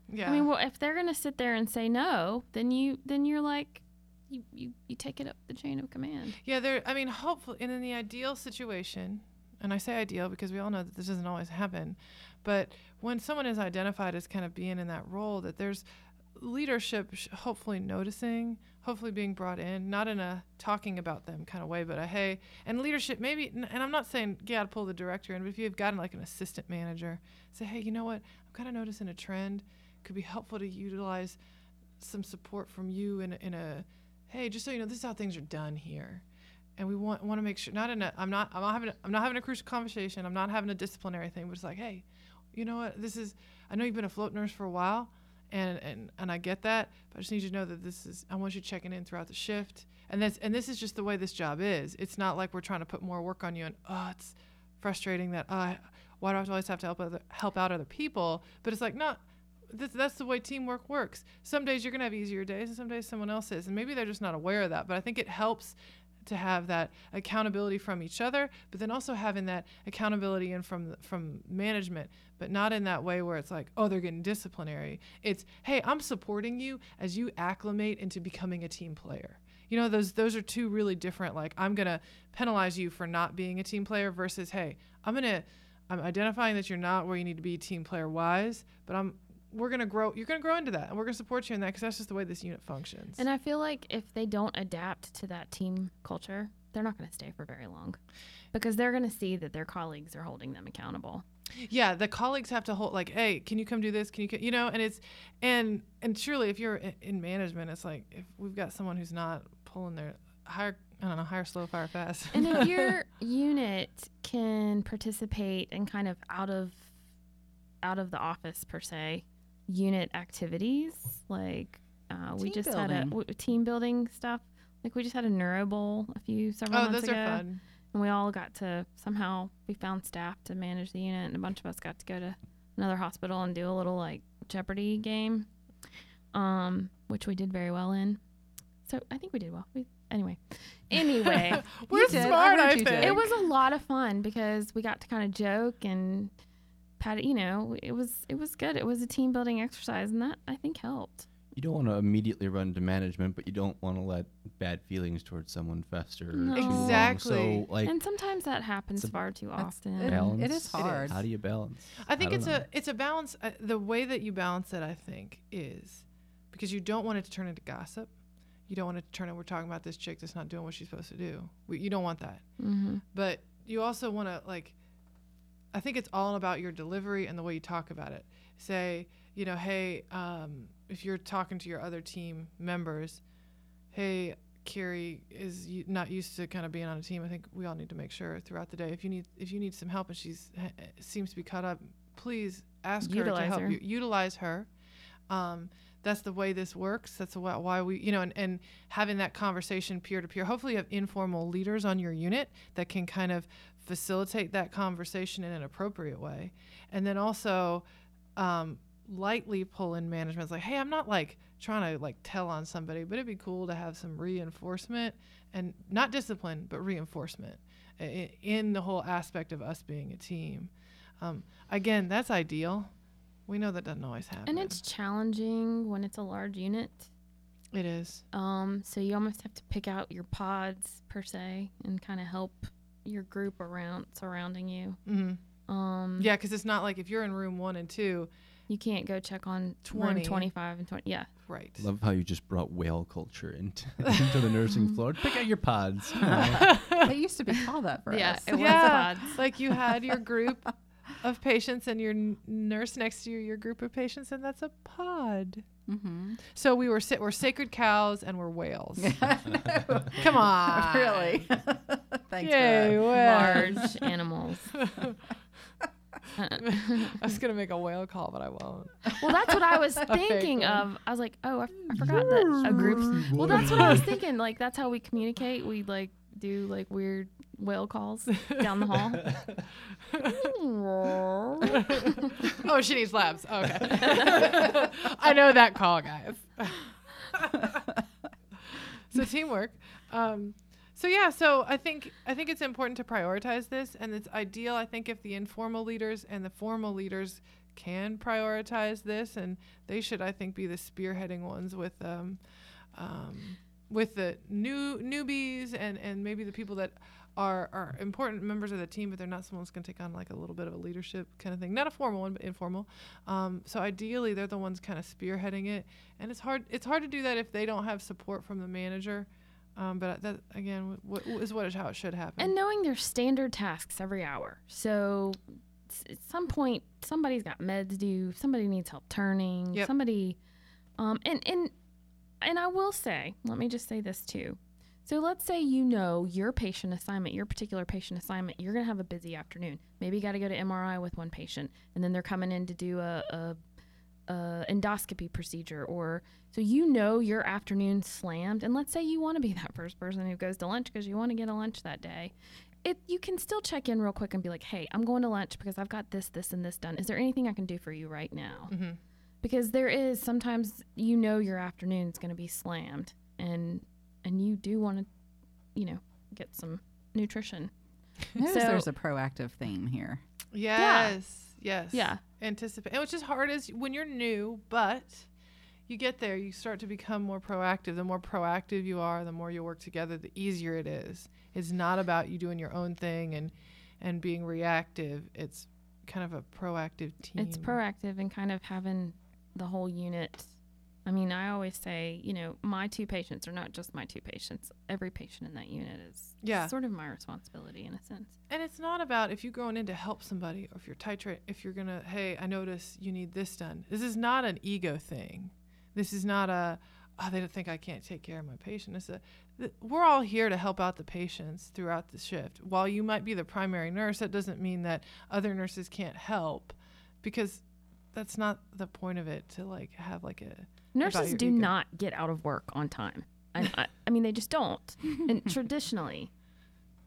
[SPEAKER 1] yeah.
[SPEAKER 2] I mean, well, if they're gonna sit there and say no, then you then you're like, you you, you take it up the chain of command.
[SPEAKER 1] Yeah, there. I mean, hopefully, and in the ideal situation, and I say ideal because we all know that this doesn't always happen, but when someone is identified as kind of being in that role, that there's leadership, sh- hopefully noticing, hopefully being brought in, not in a talking about them kind of way, but a hey, and leadership maybe. And I'm not saying yeah, to pull the director in, but if you've gotten like an assistant manager, say, hey, you know what? I'm kind of noticing a trend. Could be helpful to utilize some support from you in a, in a hey, just so you know, this is how things are done here. And we want want to make sure not in a I'm not I'm not having a, I'm not having a crucial conversation. I'm not having a disciplinary thing, but it's like, hey, you know what? This is I know you've been a float nurse for a while, and and and I get that, but I just need you to know that this is I want you checking in throughout the shift. And that's and this is just the way this job is. It's not like we're trying to put more work on you and oh, it's frustrating that uh, why do I always have to help other, help out other people? But it's like no, that's, that's the way teamwork works. Some days you're gonna have easier days, and some days someone else is, and maybe they're just not aware of that. But I think it helps to have that accountability from each other, but then also having that accountability in from from management, but not in that way where it's like, oh, they're getting disciplinary. It's, hey, I'm supporting you as you acclimate into becoming a team player. You know, those those are two really different. Like, I'm gonna penalize you for not being a team player versus, hey, I'm gonna I'm identifying that you're not where you need to be team player wise, but I'm we're gonna grow. You're gonna grow into that, and we're gonna support you in that because that's just the way this unit functions.
[SPEAKER 2] And I feel like if they don't adapt to that team culture, they're not going to stay for very long, because they're going to see that their colleagues are holding them accountable.
[SPEAKER 1] yeah, the colleagues have to hold like, hey, can you come do this? Can you, you know? And it's and and surely if you're in, in management, it's like if we've got someone who's not pulling their higher, I don't know, higher, slow, fire, fast.
[SPEAKER 2] And if [LAUGHS] your unit can participate in kind of out of out of the office per se unit activities, like uh, we
[SPEAKER 5] Team
[SPEAKER 2] just had a team building stuff. Like we just had a neuro bowl a few several
[SPEAKER 1] oh,
[SPEAKER 2] months
[SPEAKER 1] those
[SPEAKER 2] ago.
[SPEAKER 1] are fun.
[SPEAKER 2] and we all got to somehow we found staff to manage the unit and a bunch of us got to go to another hospital and do a little like jeopardy game um which we did very well in so i think we did well we, anyway [LAUGHS] anyway
[SPEAKER 1] We're
[SPEAKER 5] did. I
[SPEAKER 1] smart, I, think.
[SPEAKER 5] did.
[SPEAKER 2] it was a lot of fun because we got to kind of joke and pat you know, it was it was good. It was a team building exercise and that I think helped.
[SPEAKER 6] You don't want to immediately run to management, but you don't want to let bad feelings towards someone fester.
[SPEAKER 2] No.
[SPEAKER 1] Exactly.
[SPEAKER 6] So, like,
[SPEAKER 2] and sometimes that happens
[SPEAKER 6] a-
[SPEAKER 2] far too
[SPEAKER 5] That's-
[SPEAKER 2] often.
[SPEAKER 5] it-
[SPEAKER 6] balance.
[SPEAKER 5] it is hard.
[SPEAKER 6] How do you balance?
[SPEAKER 1] I think
[SPEAKER 6] don't
[SPEAKER 1] it's
[SPEAKER 6] know.
[SPEAKER 1] a it's a balance. Uh, the way that you balance it, I think, is because you don't want it to turn into gossip. You don't want it to turn. into We're talking about this chick that's not doing what she's supposed to do. We, you don't want that.
[SPEAKER 2] mm-hmm.
[SPEAKER 1] But you also want to like. I think it's all about your delivery and the way you talk about it. Say, you know, hey, um, if you're talking to your other team members, hey, Carrie is not used to kind of being on a team. I think we all need to make sure throughout the day if you need if you need some help and she's seems to be caught up, please ask her to help
[SPEAKER 2] her.
[SPEAKER 1] you. Utilize her. Um, that's the way this works. That's why, why we, you know, and, and having that conversation peer to peer. Hopefully, you have informal leaders on your unit that can kind of facilitate that conversation in an appropriate way. And then also, um, lightly pull in management. It's like, hey, I'm not like trying to like tell on somebody, but it'd be cool to have some reinforcement and not discipline, but reinforcement i- in the whole aspect of us being a team. Um, again, that's ideal. We know that doesn't always happen.
[SPEAKER 2] And it's challenging when it's a large unit.
[SPEAKER 1] it is.
[SPEAKER 2] Um, so you almost have to pick out your pods per se and kind of help your group around surrounding you.
[SPEAKER 1] hmm
[SPEAKER 2] Um,
[SPEAKER 1] Yeah, because it's not like if you're in room one and two,
[SPEAKER 2] you can't go check on
[SPEAKER 1] 20.
[SPEAKER 2] room 25 and 20. Yeah.
[SPEAKER 1] right?
[SPEAKER 6] Love how you just brought whale culture into, [LAUGHS] [LAUGHS] into the nursing floor. Pick out your pods. you know.
[SPEAKER 5] It used to be called that for
[SPEAKER 2] yeah,
[SPEAKER 5] us.
[SPEAKER 2] it was
[SPEAKER 1] Yeah.
[SPEAKER 2] pods.
[SPEAKER 1] like you had your group [LAUGHS] of patients and your n- nurse next to you, your group of patients, and that's a pod.
[SPEAKER 5] Mm-hmm.
[SPEAKER 1] So we were sa- we're sacred cows and we're whales. Come on,
[SPEAKER 5] really? Thanks
[SPEAKER 1] Yay.
[SPEAKER 2] Large [LAUGHS] animals.
[SPEAKER 1] I was gonna make a whale call, but I won't.
[SPEAKER 2] Well, that's what I was [LAUGHS] thinking of. I was like, oh, I, f- I forgot that a group. Well, that's what I was thinking. Like, that's how we communicate. We like do like weird whale calls down the hall. [LAUGHS]
[SPEAKER 1] oh, she needs labs. Okay, I know that call, guys. so teamwork. Um, so yeah, so I think I think it's important to prioritize this, and it's ideal. I think if the informal leaders and the formal leaders can prioritize this, and they should, I think, be the spearheading ones with um, um, with the new newbies and and maybe the people that are are important members of the team, but they're not someone who's going to take on like a little bit of a leadership kind of thing. Not a formal one, but informal. Um, so ideally, they're the ones kind of spearheading it, and it's hard. It's hard to do that if they don't have support from the manager. Um, but that again w- w- is what is how it should happen.
[SPEAKER 2] and knowing their standard tasks every hour. So at some point, somebody's got meds due. Somebody needs help turning.
[SPEAKER 1] Yep.
[SPEAKER 2] Somebody, um, and and and I will say, let me just say this too. So let's say you know your patient assignment, your particular patient assignment, you're gonna have a busy afternoon. Maybe you got to go to MRI with one patient, and then they're coming in to do a, a, a endoscopy procedure, or so you know your afternoon slammed. And let's say you want to be [LAUGHS] that first person who goes to lunch because you want to get a lunch that day. It you can still check in real quick and be like, hey, I'm going to lunch because I've got this, this, and this done. Is there anything I can do for you right now?
[SPEAKER 1] hmm
[SPEAKER 2] because there is sometimes you know your afternoon's going to be slammed and and you do want to you know get some nutrition [LAUGHS]
[SPEAKER 5] Notice
[SPEAKER 2] So-
[SPEAKER 5] there's a proactive theme here.
[SPEAKER 1] Yes. Yes.
[SPEAKER 2] yeah
[SPEAKER 1] Anticipate, and which is hard as when you're new, but you get there, you start to become more proactive. The more proactive you are, the more you work together, the easier it is. It's not about you doing your own thing and and being reactive. It's kind of a proactive team.
[SPEAKER 2] it's proactive and kind of having the whole unit i mean i always say you know my two patients are not just my two patients every patient in that unit is
[SPEAKER 1] Yeah.
[SPEAKER 2] sort of my responsibility in a sense
[SPEAKER 1] And it's not about if you're going in to help somebody or if you're titrate, if you're going to, hey, I notice you need this done. This is not an ego thing. This is not a, oh, they don't think I can't take care of my patient. It's a, th- we're all here to help out the patients throughout the shift. While you might be the primary nurse, that doesn't mean that other nurses can't help because that's not the point of it to like have like a,
[SPEAKER 2] nurses do
[SPEAKER 1] ego.
[SPEAKER 2] not get out of work on time I, I, I mean they just don't [LAUGHS] and traditionally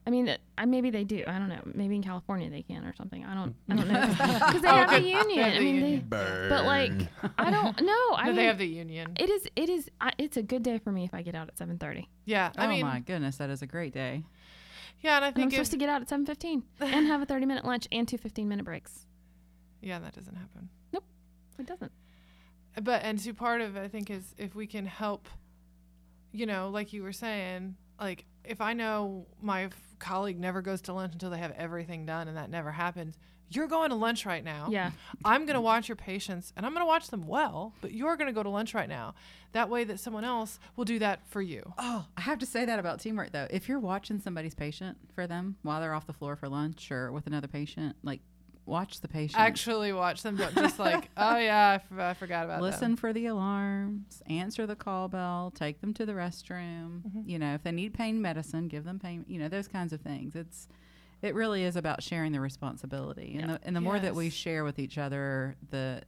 [SPEAKER 2] I mean, that- I maybe they do. I don't know. Maybe in California they can or something. I don't. I don't know [LAUGHS] because they
[SPEAKER 1] Oh,
[SPEAKER 2] have
[SPEAKER 1] good. [LAUGHS]
[SPEAKER 2] a union. I mean,
[SPEAKER 1] union.
[SPEAKER 2] they. But like, I don't know. I
[SPEAKER 1] no,
[SPEAKER 2] mean,
[SPEAKER 1] they have the union.
[SPEAKER 2] it is. It is. I, it's a good day for me if I get out at seven thirty.
[SPEAKER 1] Yeah. I
[SPEAKER 5] oh
[SPEAKER 1] mean,
[SPEAKER 5] my goodness, that is a great day.
[SPEAKER 1] yeah. And I
[SPEAKER 2] And I'm supposed to get out at seven fifteen and have a thirty minute lunch and two 15 minute breaks.
[SPEAKER 1] Yeah, that doesn't happen.
[SPEAKER 2] It doesn't.
[SPEAKER 1] Uh, but and so part of it, I think is if we can help, you know, like you were saying, like if I know my f- colleague never goes to lunch until they have everything done, and that never happens. You're going to lunch right now.
[SPEAKER 2] Yeah.
[SPEAKER 1] I'm going to watch your patients and I'm going to watch them well, but you're going to go to lunch right now. That way that someone else will do that for you.
[SPEAKER 5] Oh, I have to say that about teamwork though. If you're watching somebody's patient for them while they're off the floor for lunch or with another patient, like watch the patient.
[SPEAKER 1] Actually watch them don't just like, [LAUGHS] oh yeah, I, f- I forgot about
[SPEAKER 5] Listen
[SPEAKER 1] them.
[SPEAKER 5] for the alarms, answer the call bell, take them to the restroom.
[SPEAKER 1] Mhm.
[SPEAKER 5] You know, if they need pain medicine, give them pain, you know, those kinds of things. It's it really is about sharing the responsibility. And
[SPEAKER 2] Yeah.
[SPEAKER 5] the and the more that we share with each other, the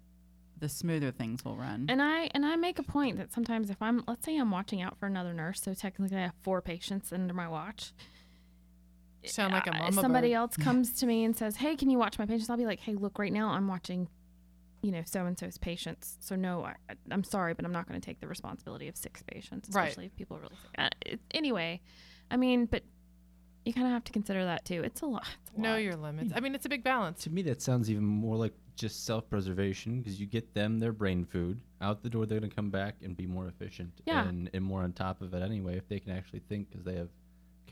[SPEAKER 5] the smoother things will run.
[SPEAKER 2] And I and I make a point that sometimes if I'm let's say I'm watching out for another nurse, so technically I have four patients under my watch.
[SPEAKER 1] Sound like a mama
[SPEAKER 2] somebody
[SPEAKER 1] bird.
[SPEAKER 2] else comes to me and says, "Hey, can you watch my patients?" I'll be like, "Hey, look, right now I'm watching, you know, so and so's patients. So no, I, I- I'm sorry, but I'm not going to take the responsibility of six patients,
[SPEAKER 1] Right.
[SPEAKER 2] especially if people really sick." Uh, it, anyway, I mean, but you kind of have to consider that too. It's a lot. It's a
[SPEAKER 1] Know
[SPEAKER 2] lot.
[SPEAKER 1] your limits. I mean, it's a big balance.
[SPEAKER 6] To me, that sounds even more like just self-preservation because you get them their brain food out the door. They're going to come back and be more efficient
[SPEAKER 2] Yeah.
[SPEAKER 6] and, and more on top of it anyway if they can actually think because they have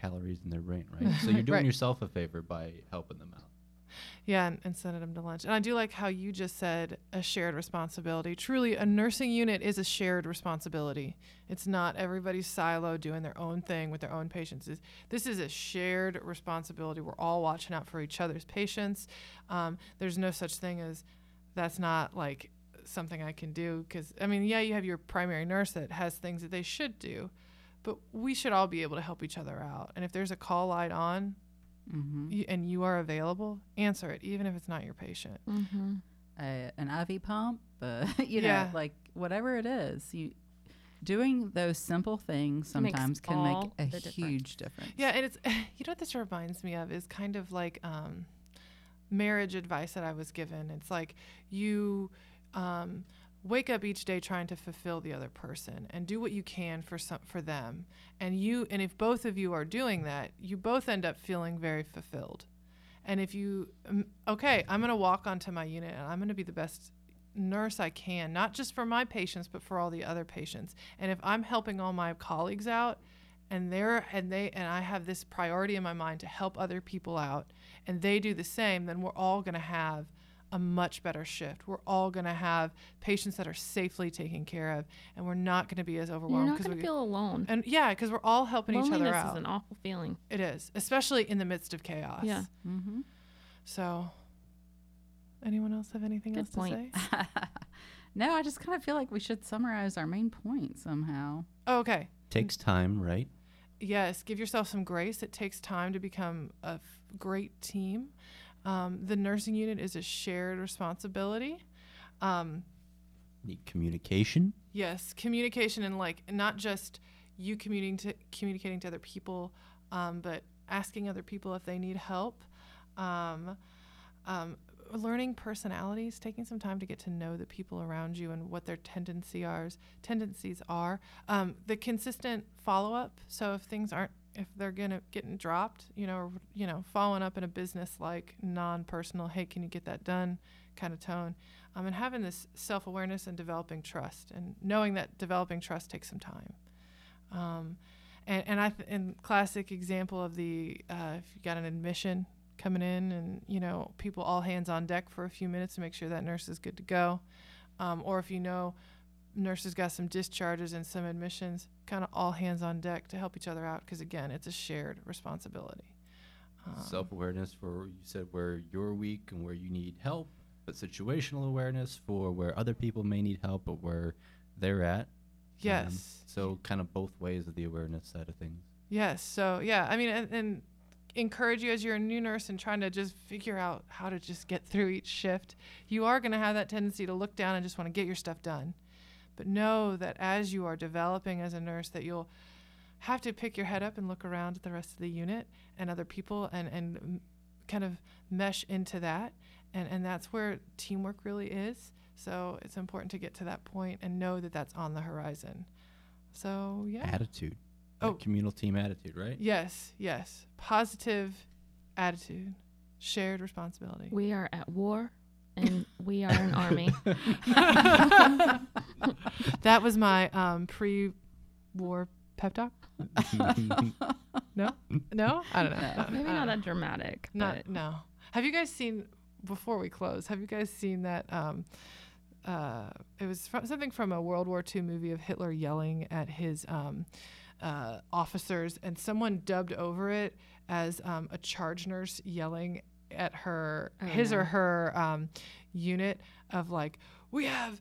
[SPEAKER 6] calories in their brain, right? so you're [LAUGHS] doing
[SPEAKER 1] Right.
[SPEAKER 6] yourself a favor by helping them out.
[SPEAKER 1] Yeah, and, and sending them to lunch. And I do like how you just said a shared responsibility. Truly, a nursing unit is a shared responsibility. It's not everybody's silo doing their own thing with their own patients. It's- This is a shared responsibility. We're all watching out for each other's patients. Um, there's no such thing as that's not like something I can do. Because, I mean, yeah, you have your primary nurse that has things that they should do, but we should all be able to help each other out. And if there's a call light on,
[SPEAKER 5] mm-hmm.
[SPEAKER 1] you, and you are available, answer it, even if it's not your patient.
[SPEAKER 2] Mm-hmm.
[SPEAKER 5] a, an IV pump, uh, [LAUGHS] you know, like whatever it is, you doing those simple things sometimes can make a
[SPEAKER 2] the difference.
[SPEAKER 5] huge difference.
[SPEAKER 1] Yeah, and it's [LAUGHS] you know what this reminds me of is kind of like um, marriage advice that I was given. It's like you um, wake up each day trying to fulfill the other person and do what you can for some for them, and you and if both of you are doing that, you both end up feeling very fulfilled. And if you um, okay, I'm gonna walk onto my unit and I'm gonna be the best nurse I can, not just for my patients, but for all the other patients. And if I'm helping all my colleagues out, and they're and they and I have this priority in my mind to help other people out, and they do the same, then we're all going to have a much better shift. We're all going to have patients that are safely taken care of, and we're not going to be as overwhelmed.
[SPEAKER 2] You're not going
[SPEAKER 1] we
[SPEAKER 2] to feel alone.
[SPEAKER 1] and yeah, because we're all helping each other out.
[SPEAKER 2] is an awful feeling.
[SPEAKER 1] it is, especially in the midst of chaos.
[SPEAKER 2] Yeah.
[SPEAKER 5] Mm-hmm.
[SPEAKER 1] So, anyone else have anything
[SPEAKER 2] Good
[SPEAKER 1] else
[SPEAKER 2] point.
[SPEAKER 1] to say? [LAUGHS]
[SPEAKER 5] no, I just kind of feel like we should summarize our main point somehow.
[SPEAKER 1] Oh, okay.
[SPEAKER 6] Takes time, right?
[SPEAKER 1] Yes, give yourself some grace. It takes time to become a f- great team. Um, the nursing unit is a shared responsibility. Um,
[SPEAKER 6] Need communication.
[SPEAKER 1] yes, communication and like not just you communicating to communicating to other people, um, but asking other people if they need help. Um, um, learning personalities, taking some time to get to know the people around you and what their tendency are, tendencies are. Um, the consistent follow up. So if things aren't, if they're gonna getting dropped, you know, or, you know, following up in a business like non-personal, hey, can you get that done, kind of tone, um, and having this self-awareness and developing trust, and knowing that developing trust takes some time. Um, and and I th- and classic example of the uh, if you got an admission coming in and you know people all hands on deck for a few minutes to make sure that nurse is good to go um, or if you know nurses got some discharges and some admissions kind of all hands on deck to help each other out because again it's a shared responsibility um,
[SPEAKER 6] Self-awareness for you said where you're weak and where you need help, but situational awareness for where other people may need help, but where they're at. Um,
[SPEAKER 1] yes
[SPEAKER 6] so kind of both ways of the awareness side of things.
[SPEAKER 1] Yes. So yeah, I mean, and, and encourage you as you're a new nurse and trying to just figure out how to just get through each shift. You are going to have that tendency to look down and just want to get your stuff done, but know that as you are developing as a nurse, that you'll have to pick your head up and look around at the rest of the unit and other people and and kind of mesh into that, and and that's where teamwork really is. So it's important to get to that point and know that that's on the horizon. So yeah.
[SPEAKER 6] Attitude.
[SPEAKER 1] Oh.
[SPEAKER 6] That communal team attitude, right?
[SPEAKER 1] Yes, yes. Positive attitude, shared responsibility.
[SPEAKER 2] We are at war and we are an army. [LAUGHS]
[SPEAKER 1] That was my um, pre-war pep talk. [LAUGHS] No, no, I don't know.
[SPEAKER 5] No.
[SPEAKER 2] Maybe
[SPEAKER 1] I
[SPEAKER 2] not
[SPEAKER 1] don't know.
[SPEAKER 2] that dramatic.
[SPEAKER 1] Not
[SPEAKER 2] but
[SPEAKER 1] no. Have you guys seen before we close? Have you guys seen that? Um, uh, it was from, something from a World War II movie of Hitler yelling at his um, uh, officers, and someone dubbed over it as um, a charge nurse yelling at her,
[SPEAKER 5] Oh,
[SPEAKER 1] his
[SPEAKER 5] no.
[SPEAKER 1] or her um, unit of like, "We have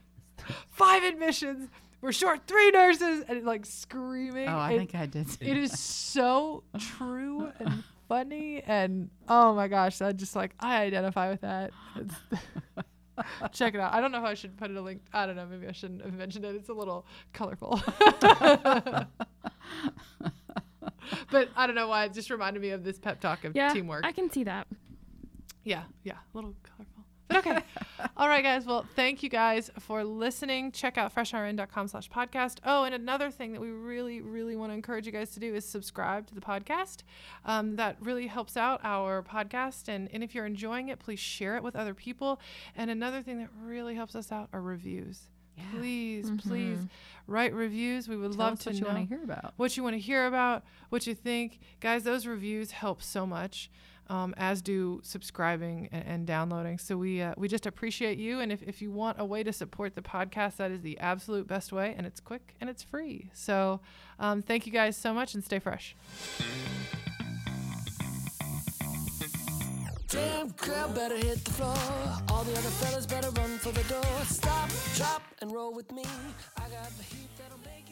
[SPEAKER 1] [LAUGHS] five admissions. We're short three nurses," and like screaming.
[SPEAKER 5] Oh, I
[SPEAKER 1] It-
[SPEAKER 5] think I did.
[SPEAKER 1] It is so true and funny and oh my gosh i just like i identify with that [LAUGHS] check it out i don't know if i should put it a link i don't know maybe i shouldn't have mentioned it it's a little colorful [LAUGHS] [LAUGHS] but i don't know why it just reminded me of this pep talk of
[SPEAKER 2] yeah,
[SPEAKER 1] teamwork
[SPEAKER 2] I can see that.
[SPEAKER 1] yeah, yeah, a little colorful. But okay. [LAUGHS] All right, guys. Well, thank you guys for listening. Check out freshrn.com slash podcast. Oh, and another thing that we really, really want to encourage you guys to do is subscribe to the podcast. Um, that really helps out our podcast. And, and if you're enjoying it, please share it with other people. And another thing that really helps us out are reviews. Please, please write reviews. We would
[SPEAKER 5] Tell
[SPEAKER 1] love to
[SPEAKER 5] what you
[SPEAKER 1] know
[SPEAKER 5] want to hear about.
[SPEAKER 1] what you want to hear about, what you think. Guys, those reviews help so much, um, as do subscribing and, and downloading. So we uh, we just appreciate you. And if, if you want a way to support the podcast, that is the absolute best way. And it's quick and it's free. So um, thank you guys so much and stay fresh.
[SPEAKER 7] Jam crowd better hit the floor. All the other fellas better run for the door. Stop, drop, and roll with me. I got the heat that'll make